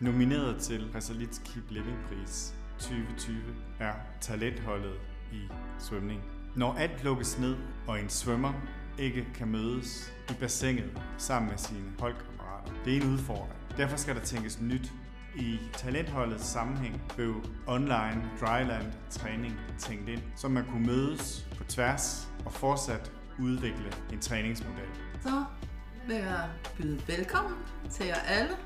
Nomineret til Resolits Keep Living Pris 2020 er talentholdet i svømning. Når alt lukkes ned, og en svømmer ikke kan mødes i bassinet sammen med sine holdkammerater, det er en udfordring. Derfor skal der tænkes nyt. I talentholdets sammenhæng blev online dryland træning tænkt ind, så man kunne mødes på tværs og fortsat udvikle en træningsmodel. Så vil jeg byde velkommen til jer alle.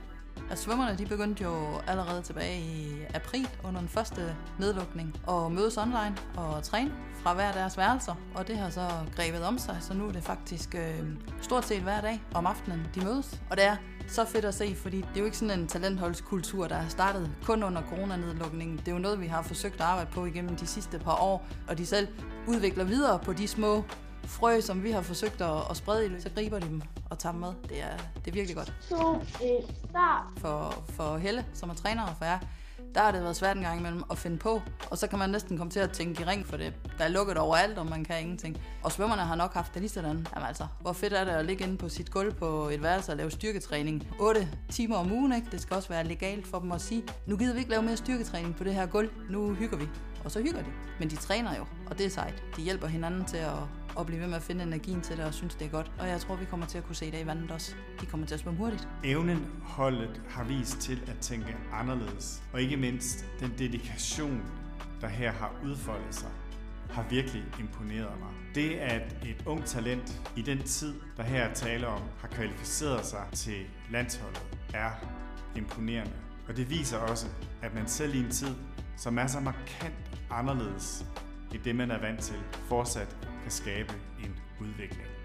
Og svømmerne de begyndte jo allerede tilbage i april under den første nedlukning og mødes online og træne fra hver deres værelser. Og det har så grebet om sig, så nu er det faktisk øh, stort set hver dag om aftenen, de mødes. Og det er så fedt at se, fordi det er jo ikke sådan en talentholdskultur, der er startet kun under coronanedlukningen. Det er jo noget, vi har forsøgt at arbejde på igennem de sidste par år, og de selv udvikler videre på de små frø, som vi har forsøgt at, at sprede i, så griber de dem og tager dem med. Det er, det er virkelig godt. Start. For, for Helle, som er træner, og for jer, der har det været svært en gang imellem at finde på. Og så kan man næsten komme til at tænke i ring, for det der er lukket overalt, og man kan ingenting. Og svømmerne har nok haft det lige sådan. Jamen altså, hvor fedt er det at ligge inde på sit gulv på et værelse og lave styrketræning 8 timer om ugen, ikke? Det skal også være legalt for dem at sige, nu gider vi ikke lave mere styrketræning på det her gulv, nu hygger vi. Og så hygger de. Men de træner jo, og det er sejt. De hjælper hinanden til at, og blive ved med at finde energien til det og synes, det er godt. Og jeg tror, vi kommer til at kunne se det i vandet også. De kommer til at svømme hurtigt. Evnen holdet har vist til at tænke anderledes, og ikke mindst den dedikation, der her har udfoldet sig, har virkelig imponeret mig. Det, at et ung talent i den tid, der her er tale om, har kvalificeret sig til landsholdet, er imponerende. Og det viser også, at man selv i en tid, som er så markant anderledes end det, man er vant til, fortsat kan skabe en udvikling.